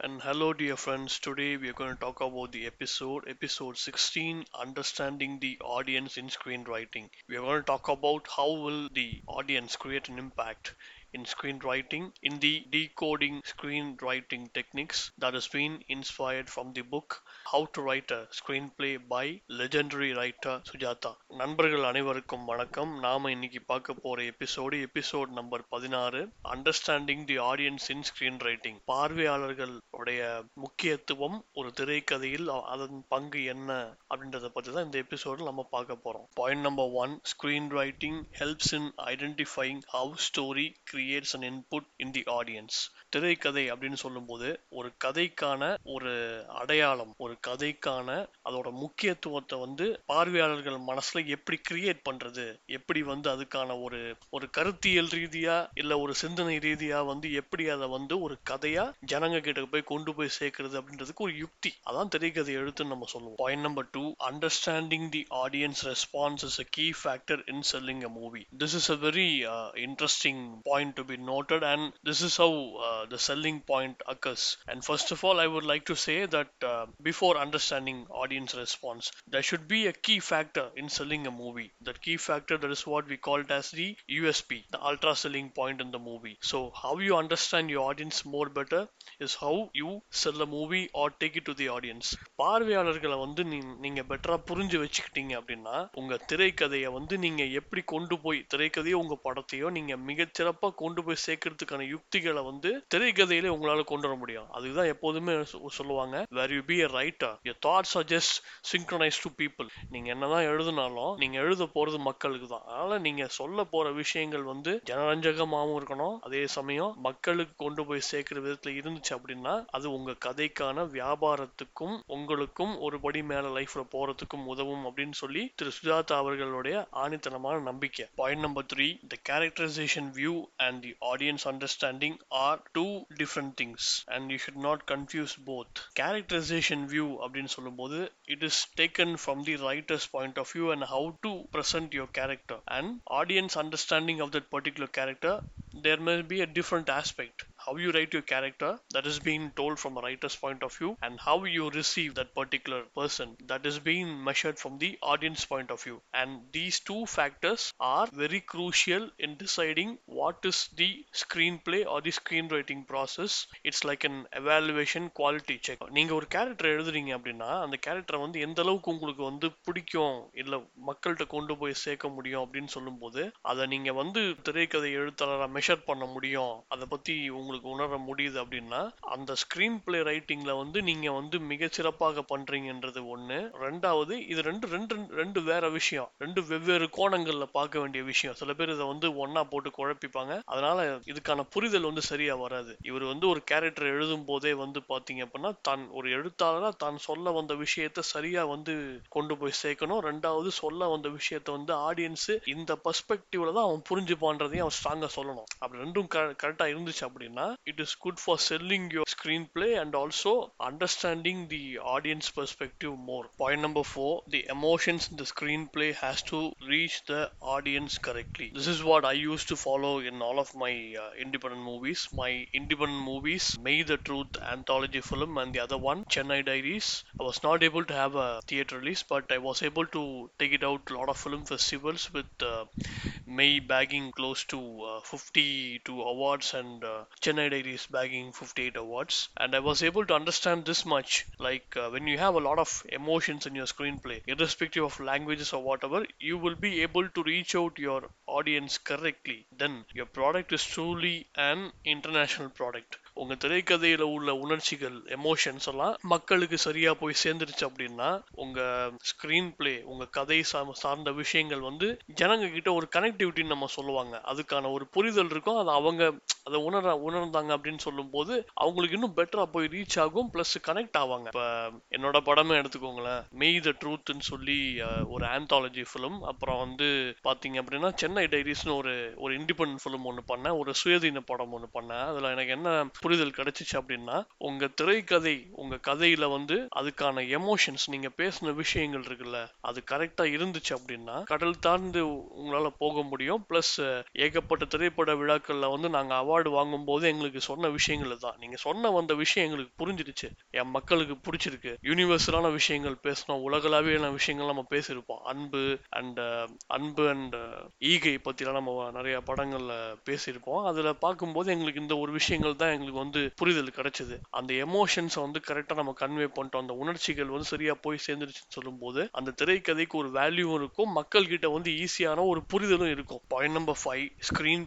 And hello, dear friends. Today we are going to talk about the episode, episode 16, understanding the audience in screenwriting. We are going to talk about how will the audience create an impact in screenwriting in the decoding screenwriting techniques that has been inspired from the book How to Write a Screenplay by legendary writer Sujata. நண்பர்கள் அனைவருக்கும் வணக்கம். நாம இன்னைக்கு பார்க்க போற episode episode number பதினாறு understanding the audience in screen writing பார்வையாளர்களுடைய முக்கியத்துவம் ஒரு திரைக்கதையில் அதன் பங்கு என்ன அப்படின்றத பத்தி தான் இந்த எபிசோடு நம்ம பார்க்க போறோம். Point number one screen writing helps in identifying how story creates an input in the audience திரைக்கதை அப்படின்னு சொல்லும்போது ஒரு கதைக்கான ஒரு அடையாளம் ஒரு கதைக்கான அதோட முக்கியத்துவத்தை வந்து பார்வையாளர்கள் மனசுல எப்படி கிரியேட் பண்றது எப்படி வந்து அதுக்கான ஒரு ஒரு கருத்தியல் ரீதியா இல்ல ஒரு சிந்தனை ரீதியா வந்து எப்படி அதை வந்து ஒரு கதையா ஜனங்க கிட்ட போய் கொண்டு போய் சேர்க்கறது அப்படின்றதுக்கு ஒரு யுக்தி. அதான் திரைக்கதை எழுத்துன்னு நம்ம சொல்லுவோம். Point number two understanding the audience response is a key factor in selling a movie this is a very interesting point important to be noted and this is how uh, the selling point occurs and first of all i would like to say that uh, before understanding audience response there should be a key factor in selling a movie that key factor that is what we call it as the usp the ultra selling point in the movie so how you understand your audience more better is how you sell a movie or take it to the audience பார்வையாளர்களை வந்து நீங்க பெட்டரா புரிஞ்சு வச்சுக்கிட்டீங்க அப்படின்னா உங்க திரைக்கதையை வந்து நீங்க எப்படி கொண்டு போய் திரைக்கதையோ உங்க படத்தையோ நீங்க மிகச்சிறப்பா கொண்டு போய் சேர்க்கறதுக்கான யுக்திகளை வந்து திரைக்கதையிலே உங்களால கொண்டு வர முடியும். அதுதான் எப்போதுமே சொல்லுவாங்க where you be a writer your thoughts are just synchronise to people நீங்க என்னதான் எழுதினாலும் நீங்க எழுத போறது மக்களுக்கு தான். அதனால நீங்க சொல்ல போற விஷயங்கள் வந்து ஜனரஞ்சகமாகவும் இருக்கணும். அதே சமயம் மக்களுக்கு கொண்டு போய் சேர்க்கிற விதத்துல இருந்துச்சு அப்படின்னா அது உங்க கதைக்கான வியாபாரத்துக்கும் உங்களுக்கும் ஒரு படி மேல லைஃப்ல போறதுக்கும் உதவும் அப்படின்னு சொல்லி திரு. சுஜாதா அவர்களுடைய ஆணித்தனமான நம்பிக்கை. Point number three the characterisation view and the audience understanding are two different things and you should not confuse both characterization view அப்படின்னு சொல்லும்போது it is taken from the writer's point of view and how to present your character and audience understanding of that particular character there may be a different aspect How you write your character that is being told from a writer's point of view and how you receive that particular person that is being measured from the audience point of view and these two factors are very crucial in deciding what is the screenplay or the screenwriting process it's like an evaluation quality check நீங்க ஒரு character எழுதுறீங்க அப்படின்னா அந்த கேரக்டரை வந்து எந்த அளவுக்கு உங்களுக்கு வந்து பிடிக்கும் இல்ல மக்கள்கிட்ட கொண்டு போய் சேர்க்க முடியும் அப்படின்னு சொல்லும்போது அதை நீங்க வந்து திரைக்கதை எழுத்தாளராக மெஷர் பண்ண முடியும் அதை பத்தி உங்களுக்கு உணர முடியுது அப்படின்னா அந்த ஸ்கிரீன் பிளே ரைட்டிங்ல வந்து நீங்க வந்து மிக சிறப்பாக பண்றீங்கன்றது ஒண்ணு. ரெண்டாவது இது ரெண்டு ரெண்டு ரெண்டு வேற விஷயம். ரெண்டு வெவ்வேறு கோணங்கள்ல பார்க்க வேண்டிய விஷயம். சில பேர் இதை வந்து ஒன்னா போட்டு குழப்பிப்பாங்க. அதனால இதுக்கான புரிதல் வந்து சரியா வராது. இவர் வந்து ஒரு கேரக்டர் எழுதும் போதே வந்து பாத்தீங்க அப்படின்னா தான் ஒரு எழுத்தாளரா தான் சொல்ல வந்த விஷயத்த சரியா வந்து கொண்டு போய் சேர்க்கணும். ரெண்டாவது சொல்ல வந்த விஷயத்த வந்து ஆடியன்ஸ் இந்த பர்ஸ்பெக்டிவ்ல தான் அவன் புரிஞ்சுப்பான்றதையும் அவன் ஸ்ட்ராங்கா சொல்லணும். அப்படி ரெண்டும் கரெக்டா இருந்துச்சு அப்படின்னா it is good for selling your screenplay and also understanding the audience perspective more. Point number 4 the emotions in the screenplay has to reach the audience correctly. This is what i used to follow in all of my uh, independent movies. My independent movies may the truth anthology film and the other one chennai diaries. I was not able to have a theater release but i was able to take it out a lot of film festivals with uh, may bagging close to uh, 50 to awards and uh, chennai Diaries bagging 58 awards. And I was able to understand this much like uh, when you have a lot of emotions in your screenplay, irrespective of languages or whatever, you will be able to reach out your audience correctly. Then your product is truly an international product. உங்க திரைக்கதையில உள்ள உணர்ச்சிகள் emotions எல்லாம் மக்களுக்கு சரியா போய் சேர்ந்துருச்சு அப்படின்னா உங்க ஸ்கிரீன் பிளே உங்க கதை சார்ந்த விஷயங்கள் வந்து ஜனங்க கிட்ட ஒரு கனெக்டிவிட்டின்னு நம்ம சொல்லுவாங்க. அதுக்கான ஒரு புரிதல் இருக்கும். அது அவங்க அதை உணர உணர்ந்தாங்க அப்படின்னு சொல்லும்போது அவங்களுக்கு இன்னும் பெட்டரா போய் ரீச் ஆகும் பிளஸ் கனெக்ட் ஆவாங்க. இப்ப என்னோட படமே எடுத்துக்கோங்களேன். மெய் த ட்ரூத்னு சொல்லி ஒரு ஆந்தாலஜி ஃபிலிம் அப்புறம் வந்து பாத்தீங்க அப்படின்னா சென்னை டைரிஸ்னு ஒரு ஒரு இண்டிபெண்ட் ஃபிலிம் ஒன்று பண்ணேன். ஒரு சுயதீன படம் ஒன்று பண்ணேன். அதுல எனக்கு என்ன புரிதல் கிடைச்சிச்சு அப்படின்னா உங்க திரைக்கதை உங்க கதையில வந்து அதுக்கான எமோஷன்ஸ் நீங்க பேசின விஷயங்கள் இருக்குல்ல அது கரெக்டா இருந்துச்சு அப்படின்னா கடல் தாழ்ந்து உங்களால போக முடியும். பிளஸ் ஏகப்பட்ட திரைப்பட விழாக்கள்ல வந்து நாங்க அவார்டு வாங்கும் போது எங்களுக்கு சொன்ன விஷயங்கள் தான். நீங்க சொன்ன வந்த விஷயம் எங்களுக்கு புரிஞ்சிருச்சு. என் மக்களுக்கு பிடிச்சிருக்கு யூனிவர்சலான விஷயங்கள் பேசணும் உலகளாவியான விஷயங்கள் நம்ம பேசியிருப்போம். அன்பு அண்ட் அன்பு அண்ட் ஈகை பத்திலாம் நம்ம நிறைய படங்கள்ல பேசியிருப்போம். அதுல பார்க்கும்போது எங்களுக்கு இந்த ஒரு விஷயங்கள் தான் எங்களுக்கு வந்து புரிதல் கிடைச்சது அந்த எமோஷன்ஸை வந்து கரெக்டா நம்ம கன்வே பண்ணிட்டோம் அந்த உணர்ச்சிகள் வந்து சரியா போய் சேர்ந்துருச்சுன்னு சொல்லும்போது அந்த திரைக்கதைக்கு ஒரு வேல்யூ இருக்கும் மக்கள் கிட்ட வந்து ஈஸியான ஒரு புரிதலும் இருக்கும் point number five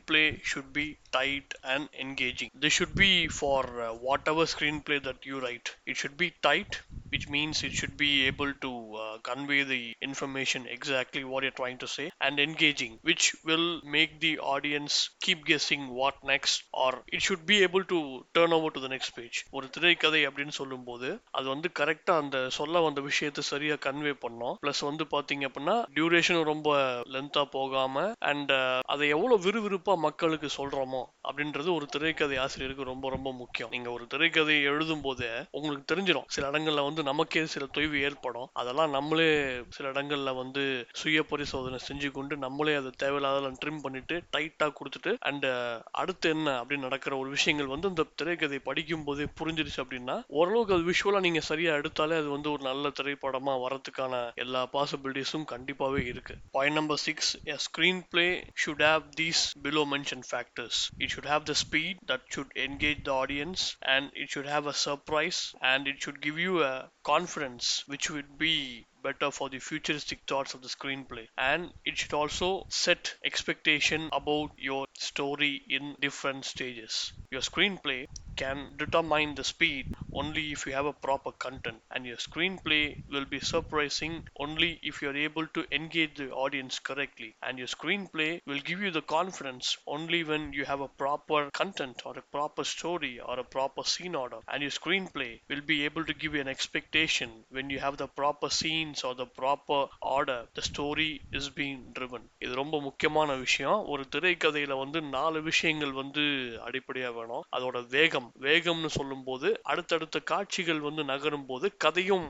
screenplay should be tight and engaging this should be for uh, whatever screenplay that you write it should be tight which means it should be able to uh, convey the information exactly what you're trying to say and engaging which will make the audience keep guessing what next or it should be able to turn over to the next page ஒரு திரைக்கதை அப்படின்னு சொல்லும்போது அது வந்து கரெக்டா அந்த சொல்ல வந்த விஷயத்தை சரியா கன்வே பண்ணோம். பிளஸ் வந்து பாத்தீங்க அப்படின்னா டியூரேஷன் ரொம்ப லென்த்தா போகாம அண்ட் uh, அதை எவ்வளவு விறுவிறுப்பா மக்களுக்கு சொல்றோமோ அப்படின்றது ஒரு திரைக்கதை ஆசிரியருக்கு ரொம்ப ரொம்ப முக்கியம். நீங்க ஒரு திரைக்கதை எழுதும் போது உங்களுக்கு தெரிஞ்சிடும் சில இடங்கள்ல வந்து நமக்கே சில தொய்வு ஏற்படும். அதெல்லாம் நம்மளே சில இடங்கள்ல வந்து சுய பரிசோதனை செஞ்சு கொண்டு நம்மளே அதை தேவையில்லாதெல்லாம் ட்ரிம் பண்ணிட்டு டைட்டா கொடுத்துட்டு அண்ட் uh, அடுத்து என்ன அப்படின்னு நடக்கிற ஒரு விஷயங்கள் வந்து இந்த திரைக்கதை படிக்கும் போதே புரிஞ்சிருச்சு அப்படின்னா ஓரளவுக்கு அது விஷுவலா நீங்க சரியா எடுத்தாலே அது வந்து ஒரு நல்ல திரைப்படமா வரதுக்கான எல்லா பாசிபிலிட்டிஸும் கண்டிப்பாவே இருக்கு point number six a screenplay should have these below mention factors it should have the speed that should engage the audience and it should have a surprise and it should give you a confidence which will be better for the futuristic thoughts of the screenplay. And it should also set expectation about your story in different stages. Your screenplay can determine the speed only if you have a proper content. And your screenplay will be surprising only if you are able to engage the audience correctly. And your screenplay will give you the confidence only when you have a proper content or a proper story or a proper scene order. And your screenplay will be able to give you an expectation when you have the proper scenes or the proper order the story is being driven இது ரொம்ப முக்கியமான விஷயம். ஒரு திரைக்கதையில வந்து நாலு விஷயங்கள் வந்து அடிப்படையா வேணும். அதோட வேகம் வேகம்னு சொல்லும்போது அடுத்தடுத்த காட்சிகள் வந்து நகரும் போது கதையும்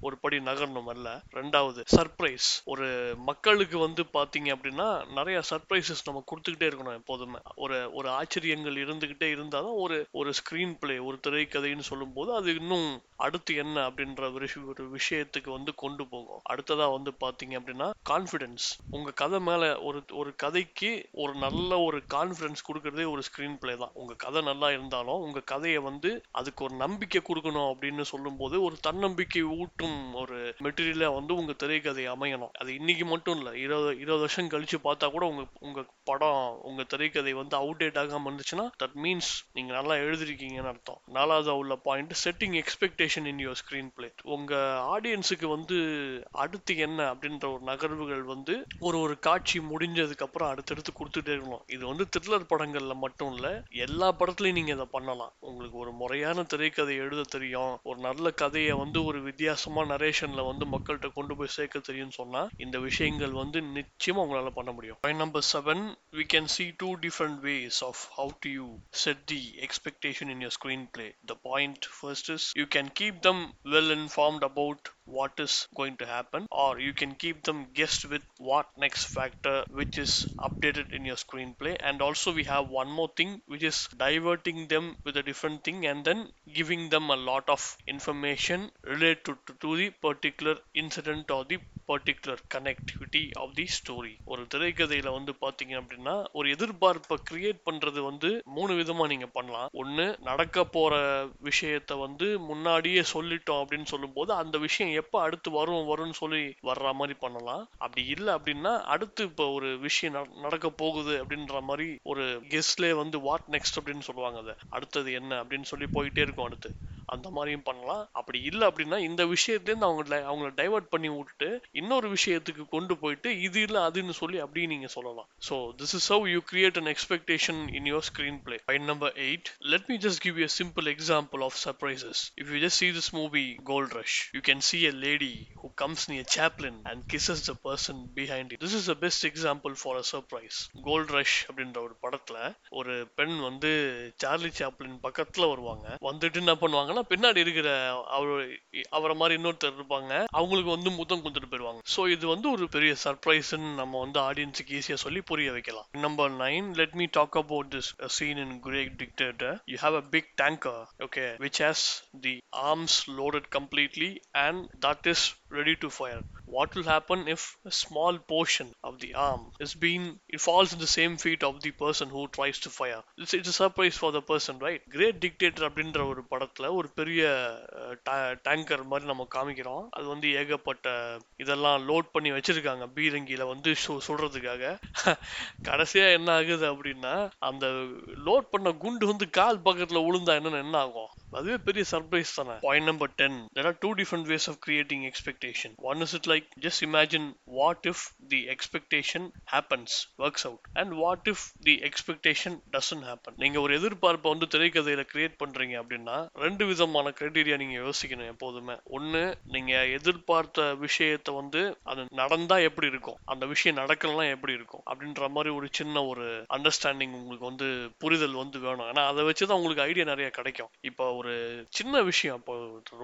ஒரு படி நகரணும் அல்ல. ரெண்டாவது சர்ப்ரைஸ் ஒரு மக்களுக்கு வந்து பார்த்தீங்க அப்படின்னா நிறைய சர்ப்ரைசஸ் நம்ம கொடுத்துக்கிட்டே இருக்கணும் எப்போதுமே. ஒரு ஒரு ஆச்சரியங்கள் இருந்துகிட்டே இருந்தாதான் ஒரு ஒரு ஸ்க்ரீன் பிளே ஒரு திரைக்கதைன்னு சொல்லும்போது அது இன்னும் அடுத்து என்ன அப்படின்ற ஒரு ஒரு விஷயத்துக்கு வந்து கொண்டு போகும். அடுத்ததாக வந்து பார்த்தீங்க அப்படின்னா கான்ஃபிடன்ஸ் உங்கள் கதை மேலே ஒரு ஒரு கதைக்கு ஒரு நல்ல ஒரு கான்ஃபிடென்ஸ் கொடுக்கறதே ஒரு ஸ்க்ரீன் பிளே தான். உங்கள் கதை நல்லா இருந்தாலும் உங்கள் கதையை வந்து அதுக்கு ஒரு நம்பிக்கை கொடுக்கணும் அப்படின்னு சொல்லும்போது ஒரு தன்னம்பிக்கை ஊட்டும் ஒரு மெட்டீரியலாக வந்து உங்க திரைக்கதை அமையணும். அது இன்னைக்கு மட்டும் இல்ல இருபது இருபது வருஷம் கழிச்சு பார்த்தா கூட உங்க உங்க படம் உங்க திரைக்கதை வந்து அவுடேட் ஆகாம இருந்துச்சுன்னா தட் மீன்ஸ் நீங்க நல்லா எழுதிருக்கீங்கன்னு அர்த்தம். நாலாவது உள்ள point setting expectation in your screenplay உங்க ஆடியன்ஸுக்கு வந்து அடுத்து என்ன அப்படின்ற ஒரு நகர்வுகள் வந்து ஒரு ஒரு காட்சி முடிஞ்சதுக்கு அப்புறம் அடுத்தடுத்து கொடுத்துட்டே இருக்கணும். இது வந்து த்ரில்லர் படங்கள்ல மட்டும் இல்ல எல்லா படத்துலயும் நீங்க இதை பண்ணலாம். உங்களுக்கு ஒரு முறையான திரைக்கதை எழுத தெரியும். ஒரு நல்ல கதையை வந்து ஒரு வித்தியாசமான நரேஷன்ல வந்து மக்கள்கிட்ட கொண்டு போய் சேர்க்க தெரியும்னு சொன்னா இந்த விஷயங்கள் வந்து நிச்சயமா உங்களால பண்ண முடியும் point number seven we can see two different ways of how to you set the expectation in your screenplay the point first is you can keep them well informed about what is going to happen or you can keep them guessed with what next factor which is updated in your screenplay. And also we have one more thing which is diverting them with a different thing and then giving them a lot of information related to, to, the particular incident or the particular connectivity of the story ஒரு திரைக்கதையில வந்து பாத்தீங்க அப்படின்னா ஒரு எதிர்பார்ப்பை create பண்றது வந்து மூணு விதமா நீங்க பண்ணலாம். ஒன்னு நடக்க போற விஷயத்த வந்து முன்னாடியே சொல்லிட்டோம் அப்படின்னு சொல்லும்போது அந்த விஷயம் எப்ப அடுத்து வரும் வரும்னு சொல்லி வர்ற மாதிரி பண்ணலாம். அப்படி இல்லை அப்படின்னா அடுத்து இப்போ ஒரு விஷயம் நட- நடக்க போகுது அப்படின்ற மாதிரி ஒரு கெஸ்ட்லே வந்து வாட் நெக்ஸ்ட் அப்படின்னு சொல்லுவாங்க அதை. அடுத்தது என்ன அப்படின்னு சொல்லி போயிட்டே இருக்கும் அடுத்து. அந்த மாதிரியும் பண்ணலாம் அப்படி இல்லை அப்படின்னா இந்த விஷயத்துலேருந்து அவங்கள அவங்கள டைவர்ட் பண்ணி விட்டுட்டு இன்னொரு விஷயத்துக்கு கொண்டு போயிட்டு இது இல்லை அதுன்னு சொல்லி அப்படியே நீங்கள் சொல்லலாம் so this is how you create an expectation in your screenplay point number eight let me just give you simple example of surprises if you just see this movie Gold Rush you can see a lady who comes near Chaplin and kisses the person behind it this is the best example for a surprise Gold Rush அப்படின்ற ஒரு படத்தில் ஒரு பெண் வந்து Charlie Chaplin பக்கத்தில் வருவாங்க வந்துட்டு என்ன பண்ணுவாங்க பின்னாடி இருக்கிற அவர் அவரை மாதிரி இன்னொருத்தர் இருப்பாங்க. அவங்களுக்கு வந்து முத்தம் கொடுத்துட்டு போயிருவாங்க ஸோ இது வந்து ஒரு பெரிய சர்ப்ரைஸ்ன்னு நம்ம வந்து ஆடியன்ஸுக்கு ஈஸியா சொல்லி புரிய வைக்கலாம். Number nine let me talk about this scene in Great Dictator you have a big tanker okay which has the arms loaded completely and that is ready to fire what will happen if a small portion of the arm is being it falls in the same feet of the person who tries to fire it's, it's a surprise for the person right great dictator அப்படின்ற ஒரு படத்துல ஒரு பெரிய tanker மாதிரி நம்ம காமிக்கிறோம் அது வந்து ஏகப்பட்ட இதெல்லாம் லோட் பண்ணி வச்சிருக்காங்க பீரங்கியில வந்து சு- சுடுறதுக்காக கடைசியா என்ன ஆகுது அப்படின்னா அந்த லோட் பண்ண குண்டு வந்து கால் பக்கத்துல விழுந்தா என்னன்னு என்ன ஆகும் அதுவே பெரிய சர்ப்ரைஸ் தானே? Point number ten there are two different ways of creating expectation one is it like just imagine what if the expectation happens works out and what if the expectation doesn't happen நீங்க ஒரு எதிர்பார்ப்பை வந்து திரைக்கதையில create பண்றீங்க அப்படின்னா ரெண்டு விதமான criteria நீங்க யோசிக்கணும் எப்போதுமே. ஒன்னு நீங்க எதிர்பார்த்த விஷயத்தை வந்து அது நடந்தா எப்படி இருக்கும்? அந்த விஷயம் நடக்கலாம் எப்படி இருக்கும்? அப்படின்ற மாதிரி ஒரு சின்ன ஒரு அண்டர்ஸ்டாண்டிங் உங்களுக்கு வந்து புரிதல் வந்து வேணும். ஏன்னா அதை வச்சுதான் உங்களுக்கு ஐடியா நிறைய கிடைக்கும். இப்போ ஒரு ஒரு சின்ன விஷயம். இப்போ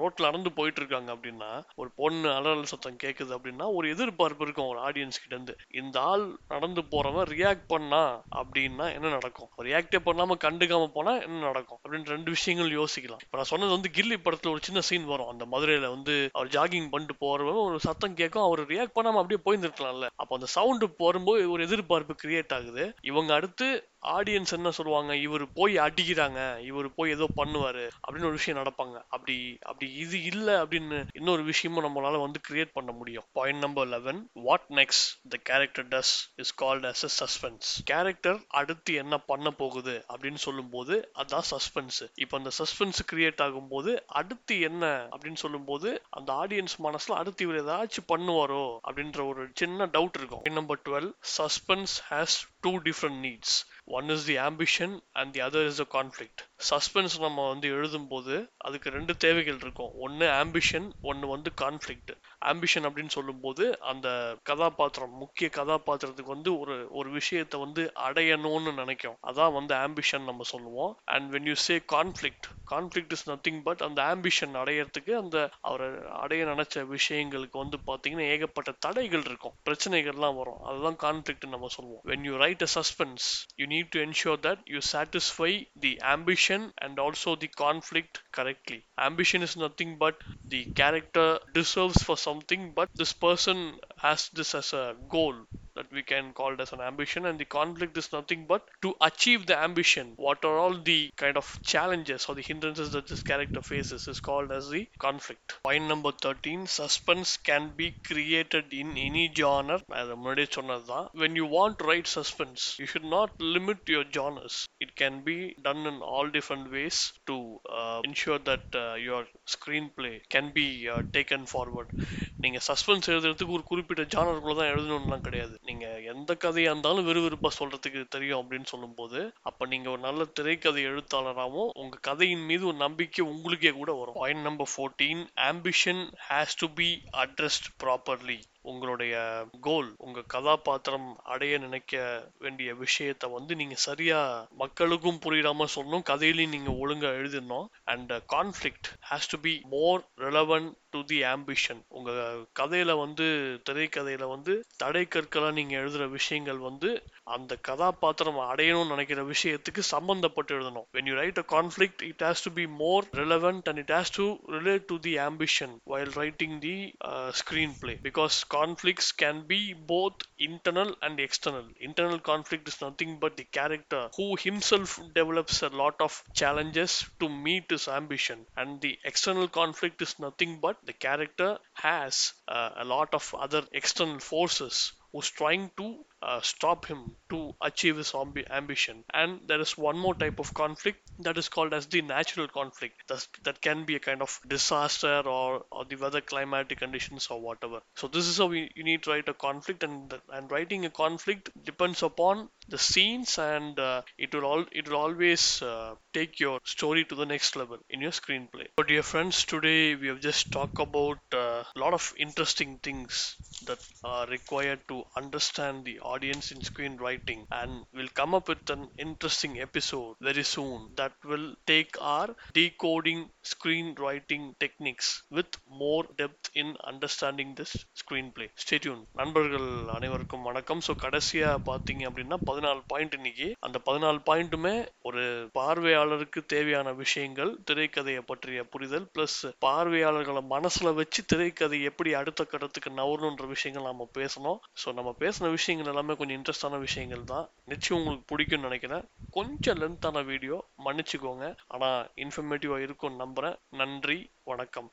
ரோட்ல நடந்து போயிட்டு இருக்காங்க அப்படின்னா ஒரு பொண்ணு அலறல் சத்தம் கேக்குது அப்படின்னா ஒரு எதிர்பார்ப்பு இருக்கும் ஒரு ஆடியன்ஸ் கிட்ட இருந்து இந்த ஆள் நடந்து போறவன் ரியாக்ட் பண்ணா அப்படின்னா என்ன நடக்கும்? ரியாக்டே பண்ணாம கண்டுக்காம போனா என்ன நடக்கும்? அப்படின்னு ரெண்டு விஷயங்கள் யோசிக்கலாம். இப்ப நான் சொன்னது வந்து கில்லி படத்துல ஒரு சின்ன சீன் வரும். அந்த மதுரையில வந்து அவர் ஜாகிங் பண்ணிட்டு போறவன் ஒரு சத்தம் கேட்கும் அவர் ரியாக்ட் பண்ணாம அப்படியே போயிருந்துருக்கலாம்ல. அப்போ அந்த சவுண்டு போகும்போது ஒரு எதிர்பார்ப்பு கிரியேட் ஆகுது. இவங்க அடுத்து ஆடியன்ஸ் என்ன சொல்லுவாங்க? இவர் போய் அடிக்கிறாங்க. இவர் போய் ஏதோ பண்ணுவாரு. அப்படின்னு ஒரு விஷயம் நடப்பாங்க. அப்படி அப்படி இது இல்லை அப்படின்னு இன்னொரு விஷயமும் நம்மளால வந்து கிரியேட் பண்ண முடியும். Point number eleven what next the character does is called as a suspense character அடுத்து என்ன பண்ண போகுது? அப்படின்னு சொல்லும்போது அதான் சஸ்பென்ஸ் இப்போ அந்த சஸ்பென்ஸ் கிரியேட் ஆகும்போது அடுத்து என்ன? அப்படின்னு சொல்லும்போது அந்த ஆடியன்ஸ் மனசுல அடுத்து இவர் ஏதாச்சும் பண்ணுவாரோ? அப்படின்ற ஒரு சின்ன டவுட் இருக்கும். Number twelve suspense has two different needs One is the ambition and the other is the conflict. Suspense நம்ம வந்து எழுதும்போது அதுக்கு ரெண்டு தேவைகள் இருக்கும். ஒன்று ஆம்பிஷன் ஒன்று வந்து கான்ஃப்ளிக்ட் ஆம்பிஷன் அப்படின்னு சொல்லும்போது அந்த கதாபாத்திரம் முக்கிய கதாபாத்திரத்துக்கு வந்து ஒரு ஒரு விஷயத்தை வந்து அடையணும்னு நினைக்கும். அதான் வந்து ஆம்பிஷன் நம்ம சொல்லுவோம். And when you say conflict conflict is nothing but அந்த ஆம்பிஷன் அடையறதுக்கு அந்த அவரை அடைய நினைச்ச விஷயங்களுக்கு வந்து பார்த்தீங்கன்னா ஏகப்பட்ட தடைகள் இருக்கும். பிரச்சனைகள்லாம் வரும். அதுதான் கான்ஃப்ளிக்ட் நம்ம சொல்லுவோம். When you write a suspense you need to ensure that you satisfy the ambition ambition and also the conflict correctly. Ambition is nothing but the character deserves for something but this person has this as a goal we can call it as an ambition and the conflict is nothing but to achieve the ambition what are all the kind of challenges or the hindrances that this character faces is called as the conflict point number 13 suspense can be created in any genre அது முன்னாடியே சொன்னதுதான் when you want to write suspense you should not limit your genres it can be done in all different ways to uh, ensure that uh, your screenplay can be uh, taken forward நீங்க suspense எழுதுறதுக்கு ஒரு குறிப்பிட்ட ஜானருக்குள்ள தான் எழுதணும்லாம் கிடையாது நீங்க எந்த கதையா இருந்தாலும் விறுவிறுப்பா சொல்றதுக்கு தெரியும் அப்படின்னு சொல்லும்போது அப்ப நீங்க ஒரு நல்ல திரைக்கதை எழுத்தாளராகவும் உங்க கதையின் மீது ஒரு நம்பிக்கை உங்களுக்கே கூட வரும். Point number fourteen ambition has to be addressed properly உங்களுடைய கோல் உங்க கதாபாத்திரம் அடைய நினைக்க வேண்டிய விஷயத்த வந்து நீங்க சரியா மக்களுக்கும் புரியாம சொல்லணும் கதையிலையும் நீங்க ஒழுங்கா எழுதிடணும். And conflict has to be more relevant to the ambition உங்க கதையில வந்து திரைக்கதையில வந்து தடை கற்களா நீங்க எழுதுற விஷயங்கள் வந்து அந்த கதாபாத்திரம் அடையணும்னு நினைக்கிற விஷயத்துக்கு சம்பந்தப்பட்டு எழுதணும். When you write a conflict it has to be more relevant and it has to relate to the ambition while writing the screenplay because conflicts can be both internal and external. Internal conflict is nothing but the character who himself develops a lot of challenges to meet his ambition. And the external conflict is nothing but the character has uh, a lot of other external forces who's trying to uh, stop him to achieve his ambi- ambition. And there is one more type of conflict that is called as the natural conflict. That's, that can be a kind of disaster or, or the weather climatic conditions or whatever. So this is how we, you need to write a conflict and and writing a conflict depends upon the scenes and uh, it will all it will always uh, take your story to the next level in your screenplay. So dear friends, today we have just talked about a lot of interesting things that are required to understand the audience in screenwriting and we'll come up with an interesting episode very soon that will take our decoding screenwriting techniques with more depth in understanding this screenplay. Stay tuned. நண்பர்கள் அனைவருக்கும் வணக்கம் so கடைசியாக பார்த்தீங்க அப்படின்னா பதினாலு point இன்னைக்கு அந்த பதினாலு பாயிண்ட்டுமே ஒரு பார்வையாளருக்கு தேவையான விஷயங்கள் திரைக்கதையை பற்றிய புரிதல் பிளஸ் பார்வையாளர்களை மனசில் வச்சு திரைக்கதை எப்படி அடுத்த கட்டத்துக்கு நவரணுன்ற விஷயங்கள் நம்ம பேசணும். ஸோ நம்ம பேசின விஷயங்கள் எல்லாமே கொஞ்சம் இன்ட்ரெஸ்டான விஷயங்கள் தான். நிச்சயம் உங்களுக்கு பிடிக்கும்னு நினைக்கிறேன். கொஞ்சம் லென்த்தான வீடியோ மன்னிச்சுக்கோங்க. ஆனா இன்ஃபர்மேட்டிவாக இருக்கும்னு நம்புறேன். நன்றி வணக்கம்.